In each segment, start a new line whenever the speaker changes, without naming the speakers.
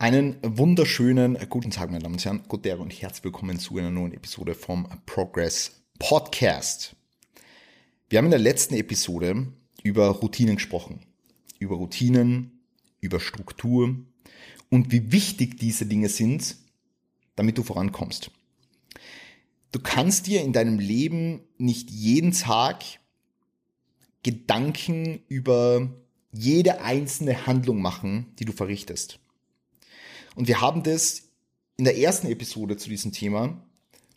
Einen wunderschönen guten Tag, meine Damen und Herren, guten Tag und herzlich willkommen zu einer neuen Episode vom Progress Podcast. Wir haben in der letzten Episode über Routinen gesprochen. Über Routinen, über Struktur und wie wichtig diese Dinge sind, damit du vorankommst. Du kannst dir in deinem Leben nicht jeden Tag Gedanken über jede einzelne Handlung machen, die du verrichtest. Und wir haben das in der ersten Episode zu diesem Thema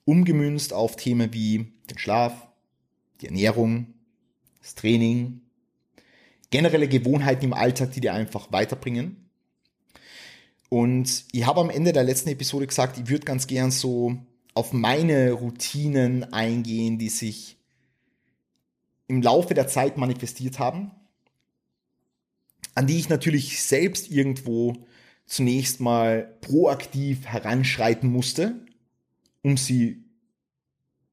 umgemünzt auf Themen wie den Schlaf, die Ernährung, das Training, generelle Gewohnheiten im Alltag, die dir einfach weiterbringen. Und ich habe am Ende der letzten Episode gesagt, ich würde ganz gern so auf meine Routinen eingehen, die sich im Laufe der Zeit manifestiert haben, an die ich natürlich selbst irgendwo zunächst mal proaktiv heranschreiten musste, um sie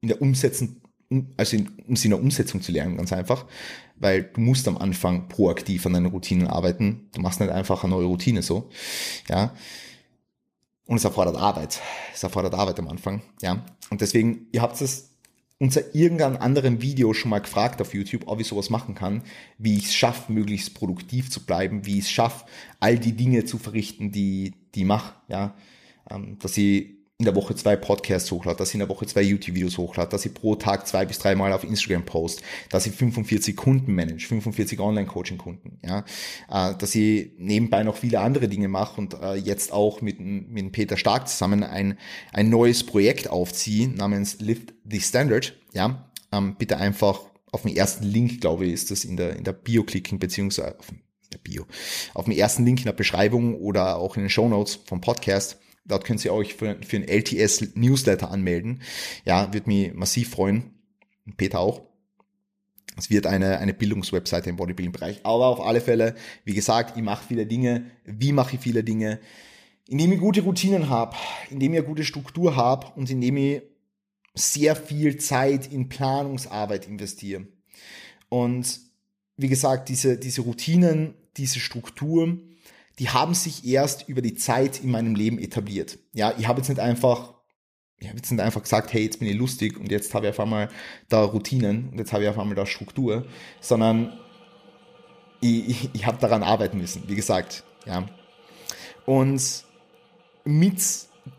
in der Umsetzen, also in, um sie in der Umsetzung zu lernen, ganz einfach. Weil du musst am Anfang proaktiv an deinen Routinen arbeiten. Du machst nicht einfach eine neue Routine so. Ja. Und es erfordert Arbeit. Es erfordert Arbeit am Anfang. Ja. Und deswegen, ihr habt es unter irgendeinem anderen Video schon mal gefragt auf YouTube, ob ich sowas machen kann, wie ich es schaffe, möglichst produktiv zu bleiben, wie ich es schaffe, all die Dinge zu verrichten, die die mache, ja, ähm, dass ich in der Woche zwei Podcasts hochlade, dass ich in der Woche zwei YouTube-Videos hochlade, dass ich pro Tag zwei bis drei Mal auf Instagram post, dass ich 45 Kunden manage, 45 Online-Coaching-Kunden, ja, äh, dass ich nebenbei noch viele andere Dinge mache und äh, jetzt auch mit, mit Peter Stark zusammen ein, ein neues Projekt aufziehe namens Lift the Standard, ja, ähm, bitte einfach auf den ersten Link, glaube ich, ist das in der, in der Bio klicken, beziehungsweise auf der Bio, auf den ersten Link in der Beschreibung oder auch in den Show Notes vom Podcast Dort könnt ihr euch für, für ein LTS Newsletter anmelden. Ja, wird mich massiv freuen. Peter auch. Es wird eine, eine Bildungswebseite im Bodybuilding-Bereich. Aber auf alle Fälle, wie gesagt, ich mache viele Dinge. Wie mache ich viele Dinge? Indem ich gute Routinen habe, indem ich eine gute Struktur habe und indem ich sehr viel Zeit in Planungsarbeit investiere. Und wie gesagt, diese, diese Routinen, diese Struktur, die haben sich erst über die Zeit in meinem Leben etabliert. Ja, ich habe jetzt nicht einfach, ich habe jetzt nicht einfach gesagt, hey, jetzt bin ich lustig und jetzt habe ich auf einmal da Routinen und jetzt habe ich auf einmal da Struktur, sondern ich, ich, ich habe daran arbeiten müssen, wie gesagt, ja. Und mit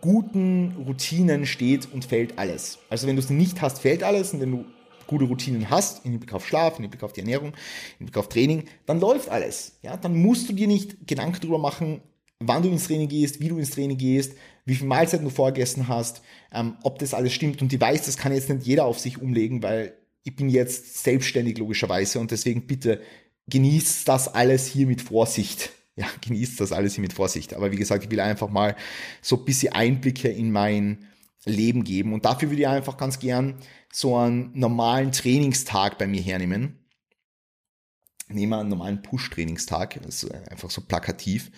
guten Routinen steht und fällt alles. Also wenn du es nicht hast, fällt alles und wenn du gute Routinen hast, in Hinblick auf Schlaf, in Hinblick auf die Ernährung, in Hinblick auf Training, dann läuft alles. Ja, dann musst du dir nicht Gedanken darüber machen, wann du ins Training gehst, wie du ins Training gehst, wie viel Mahlzeiten du vorgegessen hast, ähm, ob das alles stimmt. Und die weiß, das kann jetzt nicht jeder auf sich umlegen, weil ich bin jetzt selbstständig logischerweise und deswegen bitte genießt das alles hier mit Vorsicht. Ja, genießt das alles hier mit Vorsicht. Aber wie gesagt, ich will einfach mal so ein bisschen Einblicke in mein Leben geben. Und dafür würde ich einfach ganz gern so einen normalen Trainingstag bei mir hernehmen. Nehmen wir einen normalen Push-Trainingstag, das ist einfach so plakativ,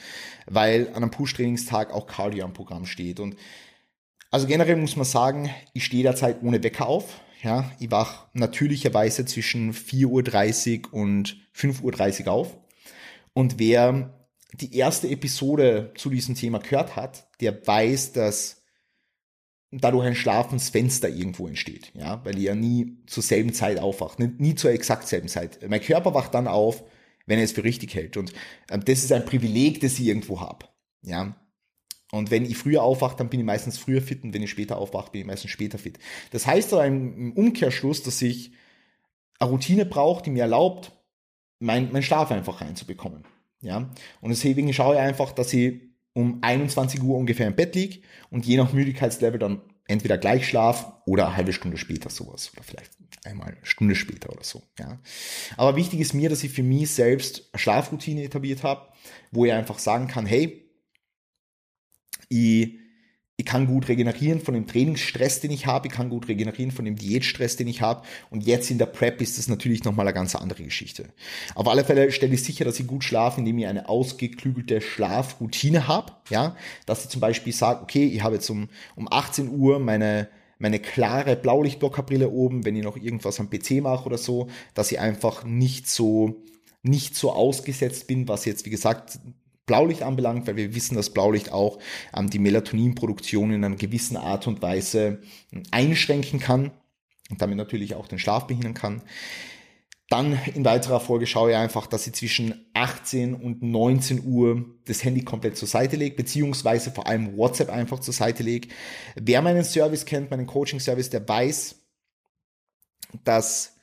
weil an einem Push-Trainingstag auch Cardio am Programm steht. Und also generell muss man sagen, ich stehe derzeit ohne Wecker auf. Ja, ich wach natürlicherweise zwischen 4.30 Uhr und 5.30 Uhr auf. Und wer die erste Episode zu diesem Thema gehört hat, der weiß, dass dadurch ein Schlafensfenster irgendwo entsteht, ja, weil ihr ja nie zur selben Zeit aufwacht, nie, zur exakt selben Zeit. Mein Körper wacht dann auf, wenn er es für richtig hält und ähm, das ist ein Privileg, das ich irgendwo habe, ja. Und wenn ich früher aufwache, dann bin ich meistens früher fit und wenn ich später aufwache, bin ich meistens später fit. Das heißt aber im Umkehrschluss, dass ich eine Routine brauche, die mir erlaubt, mein, mein Schlaf einfach reinzubekommen. Ja, und deswegen schaue ich einfach, dass ich um 21 Uhr ungefähr im Bett liege und je nach Müdigkeitslevel dann entweder gleich schlaf oder eine halbe Stunde später sowas oder vielleicht einmal eine Stunde später oder so. Ja. Aber wichtig ist mir, dass ich für mich selbst eine Schlafroutine etabliert habe, wo ich einfach sagen kann, hey, ich ich kann gut regenerieren von dem Trainingsstress, den ich habe, ich kann gut regenerieren von dem Diätstress, den ich habe. Und jetzt in der Prep ist das natürlich nochmal eine ganz andere Geschichte. Auf alle Fälle stelle ich sicher, dass ich gut schlafe, indem ich eine ausgeklügelte Schlafroutine habe. Ja, dass ich zum Beispiel sage, okay, ich habe jetzt um, um 18 Uhr meine meine klare Blaulichtblockerbrille oben, wenn ich noch irgendwas am PC mache oder so, dass ich einfach nicht so nicht so ausgesetzt bin, was jetzt wie gesagt Blaulicht anbelangt, weil wir wissen, dass Blaulicht auch ähm, die Melatoninproduktion in einer gewissen Art und Weise einschränken kann und damit natürlich auch den Schlaf behindern kann. Dann in weiterer Folge schaue ich einfach, dass ich zwischen 18 und 19 Uhr das Handy komplett zur Seite lege, beziehungsweise vor allem WhatsApp einfach zur Seite lege. Wer meinen Service kennt, meinen Coaching-Service, der weiß, dass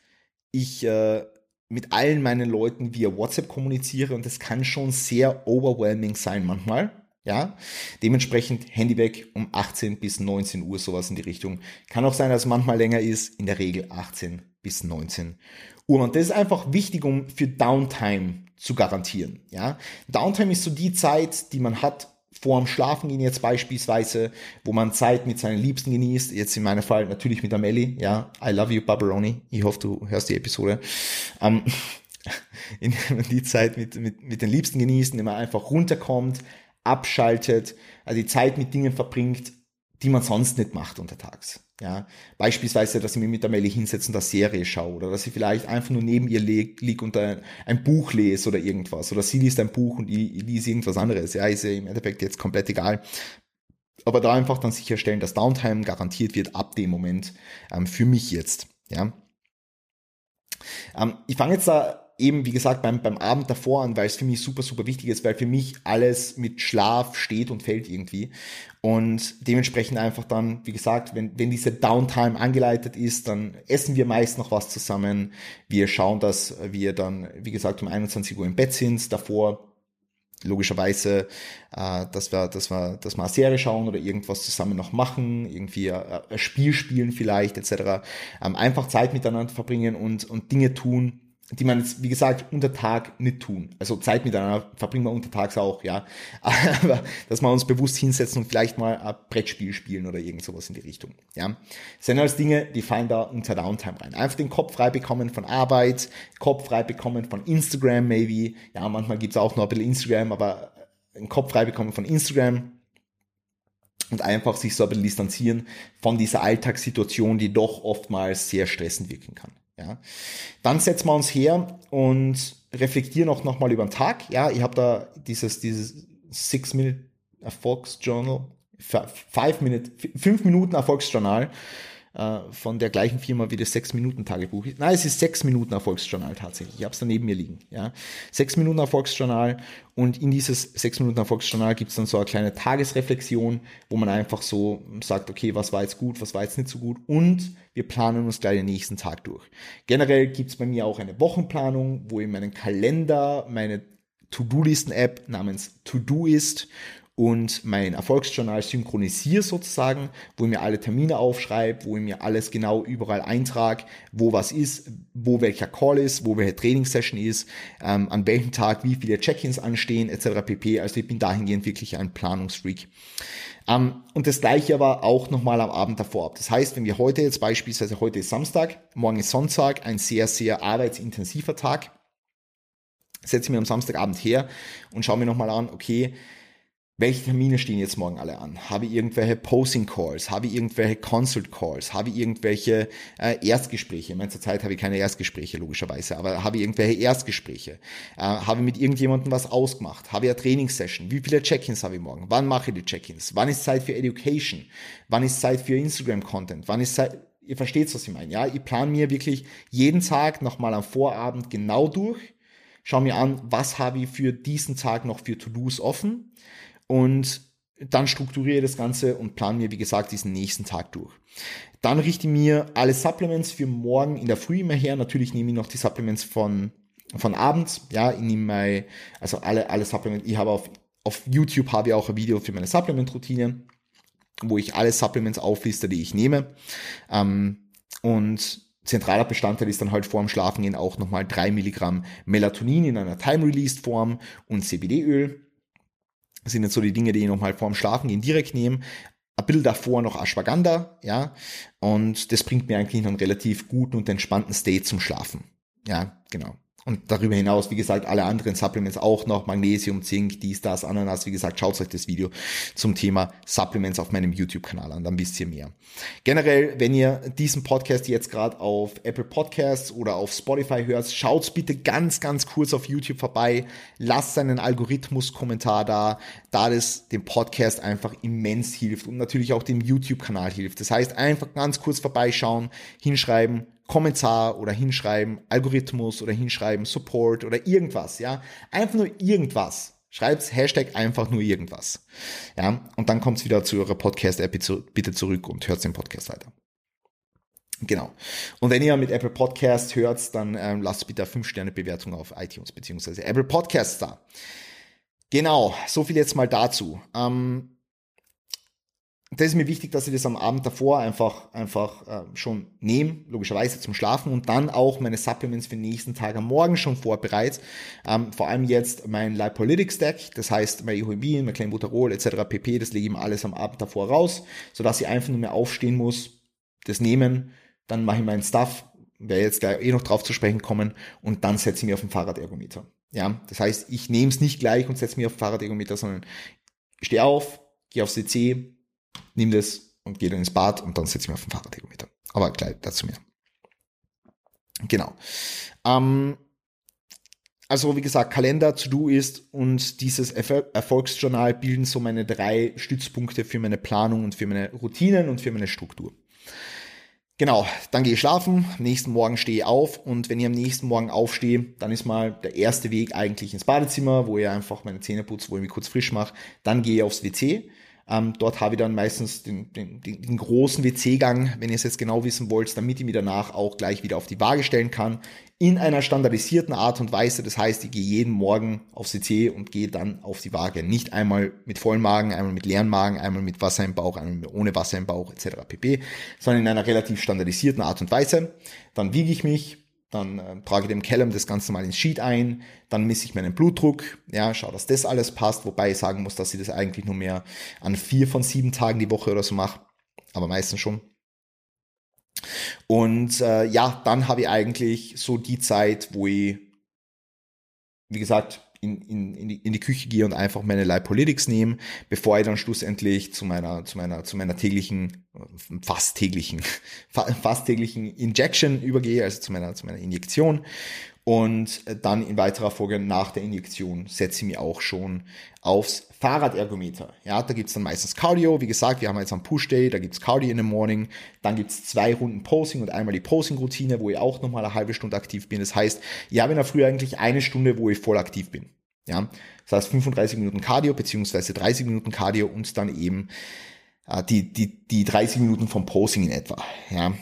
ich äh, mit allen meinen Leuten via WhatsApp kommuniziere und das kann schon sehr overwhelming sein manchmal. Ja, dementsprechend Handy weg um 18 bis 19 Uhr, sowas in die Richtung. Kann auch sein, dass es manchmal länger ist, in der Regel 18 bis 19 Uhr. Und das ist einfach wichtig, um für Downtime zu garantieren. Ja, Downtime ist so die Zeit, die man hat, vorm Schlafengehen jetzt beispielsweise, wo man Zeit mit seinen Liebsten genießt, jetzt in meinem Fall natürlich mit Amelie, ja, I love you, Barbaroni, ich hoffe, du hörst die Episode, ähm, in die Zeit mit, mit, mit den Liebsten genießt, indem man einfach runterkommt, abschaltet, also die Zeit mit Dingen verbringt, die man sonst nicht macht untertags. Ja, beispielsweise, dass ich mich mit der Melli hinsetze und eine Serie schaue oder dass ich vielleicht einfach nur neben ihr liege lieg und ein, ein, Buch lese oder irgendwas oder sie liest ein Buch und ich, ich lese irgendwas anderes. Ja, ist ja im Endeffekt jetzt komplett egal. Aber da einfach dann sicherstellen, dass Downtime garantiert wird ab dem Moment ähm, für mich jetzt. Ja, ähm, ich fange jetzt da eben, wie gesagt, beim, beim Abend davor an, weil es für mich super, super wichtig ist, weil für mich alles mit Schlaf steht und fällt irgendwie. Und dementsprechend einfach dann, wie gesagt, wenn, wenn diese Downtime angeleitet ist, dann essen wir meist noch was zusammen. Wir schauen, dass wir dann, wie gesagt, um 21 Uhr im Bett sind. Davor logischerweise, äh, dass wir, dass wir, dass wir eine Serie schauen oder irgendwas zusammen noch machen, irgendwie ein, ein Spiel spielen vielleicht, etc. Ähm, einfach Zeit miteinander verbringen und, und Dinge tun, die man jetzt, wie gesagt, unter Tag nicht tun. Also Zeit miteinander verbringen wir untertags auch, ja. Aber dass wir uns bewusst hinsetzen und vielleicht mal ein Brettspiel spielen oder irgend sowas in die Richtung, ja. Das sind alles Dinge, die fallen da unter Downtime rein. Einfach den Kopf frei bekommen von Arbeit, Kopf frei bekommen von Instagram maybe. Ja, manchmal gibt's auch noch ein bisschen Instagram, aber einen Kopf frei bekommen von Instagram, und einfach sich so ein bisschen distanzieren von dieser Alltagssituation, die doch oftmals sehr stressend wirken kann. Ja. Dann setzen wir uns her und reflektieren auch nochmal über den Tag. Ja, ich habe da dieses, dieses Six-Minute Erfolgsjournal, Five Minute, fünf Minuten Erfolgsjournal äh, von der gleichen Firma wie das 6-Minuten-Tagebuch. Nein, es ist 6-Minuten-Erfolgsjournal tatsächlich. Ich habe es da neben mir liegen. Ja. 6-Minuten-Erfolgsjournal und in dieses 6-Minuten-Erfolgsjournal gibt es dann so eine kleine Tagesreflexion, wo man einfach so sagt, okay, was war jetzt gut, was war jetzt nicht so gut und wir planen uns gleich den nächsten Tag durch. Generell gibt es bei mir auch eine Wochenplanung, wo in meinen Kalender meine To-Do-Listen-App namens To-Do ist und mein Erfolgsjournal synchronisiere sozusagen, wo ich mir alle Termine aufschreibe, wo ich mir alles genau überall eintrage, wo was ist, wo welcher Call ist, wo welche Trainingssession ist, ähm, an welchem Tag wie viele Check-ins anstehen, etc. pp. Also ich bin dahingehend wirklich ein Planungsfreak. Ähm, und das gleiche aber auch nochmal am Abend davor ab. Das heißt, wenn wir heute jetzt beispielsweise, heute ist Samstag, morgen ist Sonntag, ein sehr, sehr arbeitsintensiver Tag, setze ich mir am Samstagabend her und schaue mir nochmal an, okay, welche Termine stehen jetzt morgen alle an? Habe ich irgendwelche Posing Calls? Habe ich irgendwelche Consult Calls? Habe ich irgendwelche äh, Erstgespräche? In meiner Zeit habe ich keine Erstgespräche, logischerweise, aber habe ich irgendwelche Erstgespräche? Äh, habe ich mit irgendjemandem was ausgemacht? Habe ich eine Trainingssession? Wie viele Check-ins habe ich morgen? Wann mache ich die Check-ins? Wann ist Zeit für Education? Wann ist Zeit für Instagram-Content? Wann ist Zeit, ihr versteht, was ich meine, ja? Ich plane mir wirklich jeden Tag nochmal am Vorabend genau durch, schau mir an, was habe ich für diesen Tag noch für To-Dos offen und dann strukturiere das Ganze und plane mir, wie gesagt, diesen nächsten Tag durch. Dann richte ich mir alle Supplements für morgen in der Früh immer her. Natürlich nehme ich noch die Supplements von, von abends. Ja, ich nehme mein, also alle, alle Supplements. Ich habe auf, auf YouTube habe ich auch ein Video für meine Supplement-Routine, wo ich alle Supplements aufliste, die ich nehme. Ähm, und zentraler Bestandteil ist dann halt vor dem Schlafengehen auch nochmal drei Milligramm Melatonin in einer Time-Released-Form und CBD-Öl das sind jetzt so die Dinge, die ich nochmal vorm Schlafengehen direkt nehme. Ein bisschen davor noch Ashwagandha, ja. Und das bringt mir eigentlich einen relativ guten und entspannten State zum Schlafen. Ja, genau. Und darüber hinaus, wie gesagt, alle anderen Supplements auch noch, Magnesium, Zink, dies, das, Ananas. Wie gesagt, schaut euch das Video zum Thema Supplements auf meinem YouTube-Kanal an, dann wisst ihr mehr. Generell, wenn ihr diesen Podcast jetzt gerade auf Apple Podcasts oder auf Spotify hört, schaut bitte ganz, ganz kurz auf YouTube vorbei, lasst einen Algorithmus-Kommentar da, da das dem Podcast einfach immens hilft und natürlich auch dem YouTube-Kanal hilft. Das heißt, einfach ganz kurz vorbeischauen, hinschreiben, Kommentar oder hinschreiben, Algorithmus oder hinschreiben, Support oder irgendwas, ja. Einfach nur irgendwas. Schreibt's Hashtag einfach nur irgendwas. Ja, und dann kommt's wieder zu eurer Podcast-App bitte zurück und hört den Podcast weiter. Genau. Und wenn ihr mit Apple Podcast hört, dann ähm, lasst bitte 5-Sterne-Bewertung auf iTunes beziehungsweise Apple Podcasts da. Genau, so viel jetzt mal dazu. Ähm, das ist mir wichtig, dass ich das am Abend davor einfach, einfach äh, schon nehme, logischerweise zum Schlafen und dann auch meine Supplements für den nächsten Tag am Morgen schon vorbereite. Ähm, vor allem jetzt mein Lipolytic Stack, das heißt mein Ehoimbin, mein Clenbuterol etc. pp, das lege ich mir alles am Abend davor raus, sodass ich einfach nur mehr aufstehen muss, das nehmen, dann mache ich meinen Stuff, werde jetzt gleich eh noch drauf zu sprechen kommen und dann setze ich mich auf den Fahrradergometer. Ja, das heißt, ich nehme es nicht gleich und setze mich auf den Fahrradergometer, sondern stehe auf, gehe aufs CC, nimm das und gehe dann ins Bad und dann setze ich mich auf den Fahrradergometer. Aber gleich dazu mehr. Genau. Ähm, also wie gesagt, Kalender, To-Do ist und dieses Erfolgsjournal bilden so meine drei Stützpunkte für meine Planung und für meine Routinen und für meine Struktur. Genau, dann gehe ich schlafen, am nächsten Morgen stehe ich auf und wenn ich am nächsten Morgen aufstehe, dann ist mal der erste Weg eigentlich ins Badezimmer, wo ich einfach meine Zähne putze, wo ich mich kurz frisch mache. Dann gehe ich aufs WC ähm, dort habe ich dann meistens den, den, den großen WC-Gang, wenn ihr es jetzt genau wissen wollt, damit ich mich danach auch gleich wieder auf die Waage stellen kann. In einer standardisierten Art und Weise. Das heißt, ich gehe jeden Morgen aufs WC und gehe dann auf die Waage. Nicht einmal mit vollem Magen, einmal mit leeren Magen, einmal mit Wasser im Bauch, einmal ohne Wasser im Bauch etc. pp. Sondern in einer relativ standardisierten Art und Weise. Dann wiege ich mich, dann äh, trage ich dem Callum das Ganze mal ins Sheet ein, dann misse ich meinen Blutdruck, ja, schaue, dass das alles passt, wobei ich sagen muss, dass ich das eigentlich nur mehr an vier von sieben Tagen die Woche oder so mache, aber meistens schon. Und äh, ja, dann habe ich eigentlich so die Zeit, wo ich, wie gesagt, in, in, in, die, in die Küche gehe und einfach meine Lipolytics nehme, bevor ich dann schlussendlich zu meiner, zu meiner, zu meiner täglichen, fast täglichen, fast täglichen Injection übergehe, also zu meiner, zu meiner Injektion. Und dann in weiterer Folge nach der Injektion setze ich mich auch schon aufs Fahrradergometer. Ja, da gibt's dann meistens Cardio. Wie gesagt, wir haben jetzt am Push-Day, da gibt's Cardio in the Morning. Dann gibt's zwei Runden Posing und einmal die Posing-Routine, wo ich auch nochmal eine halbe Stunde aktiv bin. Das heißt, ich habe in der Früh eigentlich eine Stunde, wo ich voll aktiv bin. Ja, das heißt 35 Minuten Cardio beziehungsweise 30 Minuten Cardio und dann eben äh, die, die, die 30 Minuten vom Posing in etwa. Ja,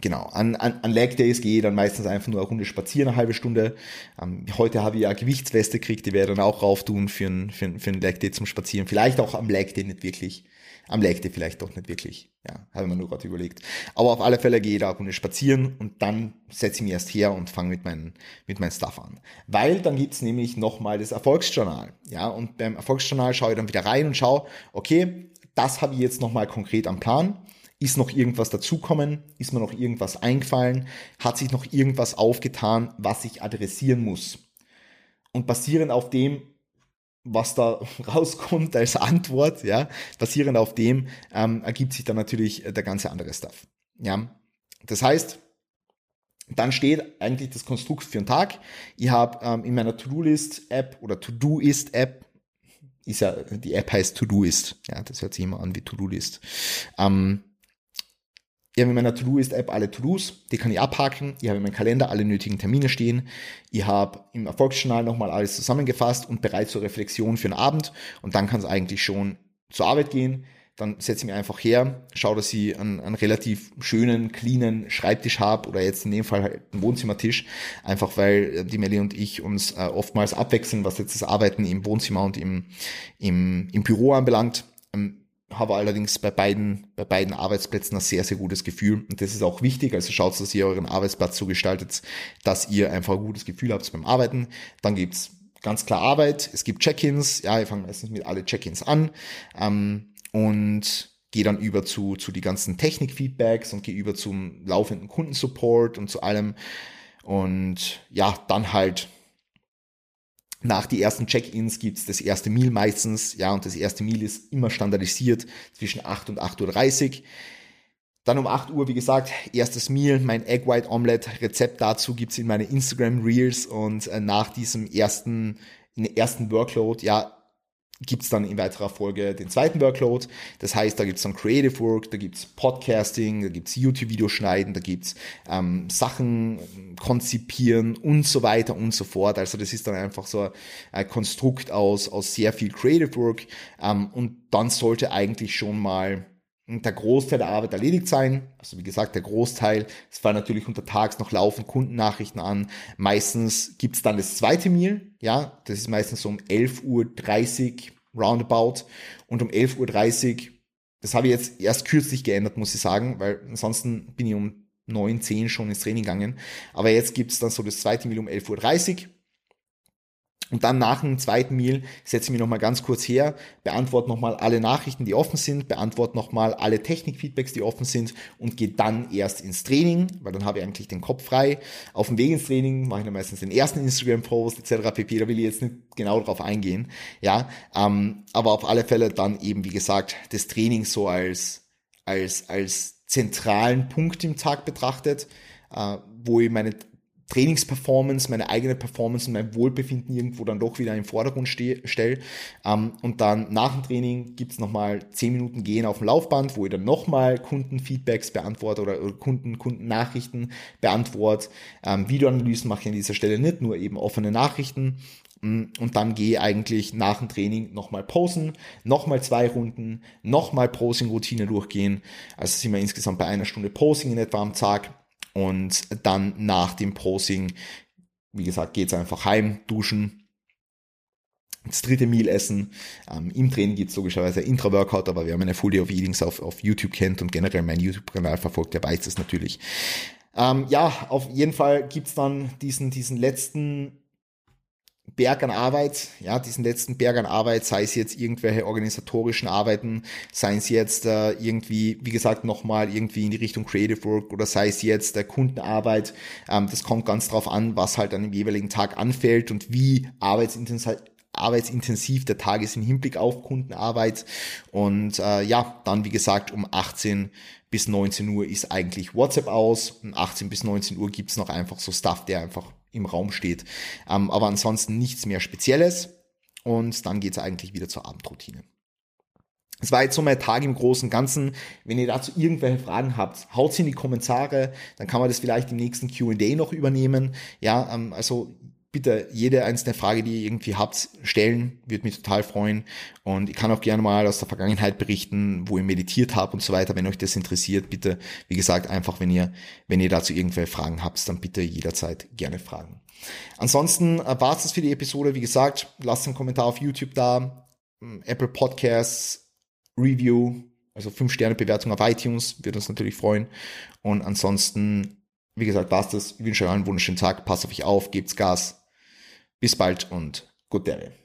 Genau, an, an, an Leg Days gehe ich dann meistens einfach nur eine Runde spazieren, eine halbe Stunde. Ähm, heute habe ich ja Gewichtsweste gekriegt, die werde ich dann auch rauf tun für ein, für, für ein Leg Day zum Spazieren. Vielleicht auch am Leg Day nicht wirklich. Am Leg Day vielleicht doch nicht wirklich. Ja, habe ich mir nur gerade überlegt. Aber auf alle Fälle gehe ich da eine Runde spazieren und dann setze ich mich erst her und fange mit meinem mit meinem Stuff an. Weil dann gibt's nämlich nochmal das Erfolgsjournal. Ja, und beim Erfolgsjournal schaue ich dann wieder rein und schaue, okay, das habe ich jetzt nochmal konkret am Plan ist noch irgendwas dazukommen? Ist mir noch irgendwas eingefallen? Hat sich noch irgendwas aufgetan, was ich adressieren muss? Und basierend auf dem, was da rauskommt als Antwort, ja, basierend auf dem ähm, ergibt sich dann natürlich der ganze andere Stuff. Ja, das heißt, dann steht eigentlich das Konstrukt für einen Tag. Ich habe ähm, in meiner To-Do-List-App oder To-Do-Ist-App, ist ja, die App heißt To-Do-Ist, ja, das hört sich immer an wie To-Do-List. Ähm, ich habe in meiner To-Do-Ist-App alle To-Dos, die kann ich abhaken. Ich habe in meinem Kalender alle nötigen Termine stehen. Ich habe im Erfolgsjournal nochmal alles zusammengefasst und bereit zur Reflexion für den Abend. Und dann kann es eigentlich schon zur Arbeit gehen. Dann setze ich mich einfach her, schaue, dass ich einen, einen relativ schönen, cleanen Schreibtisch habe oder jetzt in dem Fall halt einen Wohnzimmertisch. Einfach weil die Melli und ich uns äh, oftmals abwechseln, was jetzt das Arbeiten im Wohnzimmer und im, im, im Büro anbelangt. Ähm, habe allerdings bei beiden, bei beiden Arbeitsplätzen ein sehr, sehr gutes Gefühl. Und das ist auch wichtig. Also schaut, dass ihr euren Arbeitsplatz so gestaltet, dass ihr einfach ein gutes Gefühl habt beim Arbeiten. Dann gibt's ganz klar Arbeit. Es gibt Check-ins. Ja, ich fange meistens mit alle Check-ins an. Ähm, und gehe dann über zu, zu die ganzen Technik-Feedbacks und gehe über zum laufenden Kundensupport und zu allem. Und ja, dann halt nach die ersten Check-ins gibt's das erste Meal meistens, ja, und das erste Meal ist immer standardisiert zwischen 8 und 8.30 Uhr. Dann um 8 Uhr, wie gesagt, erstes Meal, mein Egg White Omelette. Rezept dazu gibt's in meine Instagram Reels und äh, nach diesem ersten, ersten Workload, ja, gibt's dann in weiterer Folge den zweiten Workload. Das heißt, da gibt's dann Creative Work, da gibt's Podcasting, da gibt's YouTube-Videos schneiden, da gibt's ähm, Sachen konzipieren und so weiter und so fort. Also das ist dann einfach so ein Konstrukt aus, aus sehr viel Creative Work ähm, und dann sollte eigentlich schon mal der Großteil der Arbeit erledigt sein. Also wie gesagt, der Großteil, es fallen natürlich untertags noch laufend Kundennachrichten an. Meistens gibt's dann das zweite Meal, ja, das ist meistens so um 11.30 Uhr roundabout. Und um 11.30 Uhr, das habe ich jetzt erst kürzlich geändert, muss ich sagen, weil ansonsten bin ich um 9, 10 schon ins Training gegangen. Aber jetzt gibt's dann so das zweite Meal um 11.30 Uhr. Und dann nach dem zweiten Meal setze ich mich nochmal ganz kurz her, beantworte nochmal alle Nachrichten, die offen sind, beantworte nochmal alle Technikfeedbacks, die offen sind und gehe dann erst ins Training, weil dann habe ich eigentlich den Kopf frei. Auf dem Weg ins Training mache ich dann meistens den ersten Instagram-Post etc. pp. Da will ich jetzt nicht genau drauf eingehen. Ja, ähm, aber auf alle Fälle dann eben, wie gesagt, das Training so als, als, als zentralen Punkt im Tag betrachtet, äh, wo ich meine Trainingsperformance, meine eigene Performance und mein Wohlbefinden irgendwo dann doch wieder im Vordergrund stelle. Ähm, und dann nach dem Training gibt's nochmal 10 Minuten Gehen auf dem Laufband, wo ich dann nochmal Kundenfeedbacks beantworte oder, oder Kunden, Kundennachrichten beantworte. Ähm, Videoanalysen mache ich an dieser Stelle nicht, nur eben offene Nachrichten. Mm, und dann gehe eigentlich nach dem Training nochmal posen, nochmal zwei Runden, nochmal Posing-Routine durchgehen. Also sind wir insgesamt bei einer Stunde Posing in etwa am Tag und dann nach dem Posing, wie gesagt, geht's einfach heim, duschen, das dritte Meal essen. Ähm, Im Training gibt's logischerweise Intra-Workout, aber wer meine Full Day of Eatings auf, auf YouTube kennt und generell meinen YouTube-Kanal verfolgt, der weiß das natürlich. Ähm, ja, auf jeden Fall gibt's dann diesen, diesen letzten Berg an Arbeit, ja, diesen letzten Berg an Arbeit, sei es jetzt irgendwelche organisatorischen Arbeiten, sei es jetzt äh, irgendwie, wie gesagt, nochmal irgendwie in die Richtung Creative Work oder sei es jetzt der Kundenarbeit. Ähm, das kommt ganz drauf an, was halt an dem jeweiligen Tag anfällt und wie arbeitsintensiv arbeitsintensiv der Tag ist im Hinblick auf Kundenarbeit. Und äh, ja, dann wie gesagt um 18 bis 19 Uhr ist eigentlich WhatsApp aus. Um 18 bis 19 Uhr gibt's noch einfach so Stuff, der einfach im Raum steht. Ähm, aber ansonsten nichts mehr Spezielles. Und dann geht's eigentlich wieder zur Abendroutine. Das war jetzt so mein Tag im Großen und Ganzen. Wenn ihr dazu irgendwelche Fragen habt, haut sie in die Kommentare, dann kann man das vielleicht im nächsten Q&A noch übernehmen. Ja, ähm, also bitte jede einzelne Frage, die ihr irgendwie habt, stellen, würde mich total freuen. Und ich kann auch gerne mal aus der Vergangenheit berichten, wo ihr meditiert habt und so weiter. Wenn euch das interessiert, bitte, wie gesagt, einfach, wenn ihr, wenn ihr dazu irgendwelche Fragen habt, dann bitte jederzeit gerne fragen. Ansonsten äh, war es das für die Episode. Wie gesagt, lasst einen Kommentar auf YouTube da, hm, Apple Podcasts, Review, also 5 Sterne Bewertung auf iTunes, würde uns natürlich freuen. Und ansonsten, wie gesagt, war's das. Ich wünsche euch einen wunderschönen Tag, passt auf euch auf, gebt's Gas bis bald und gute Ehre.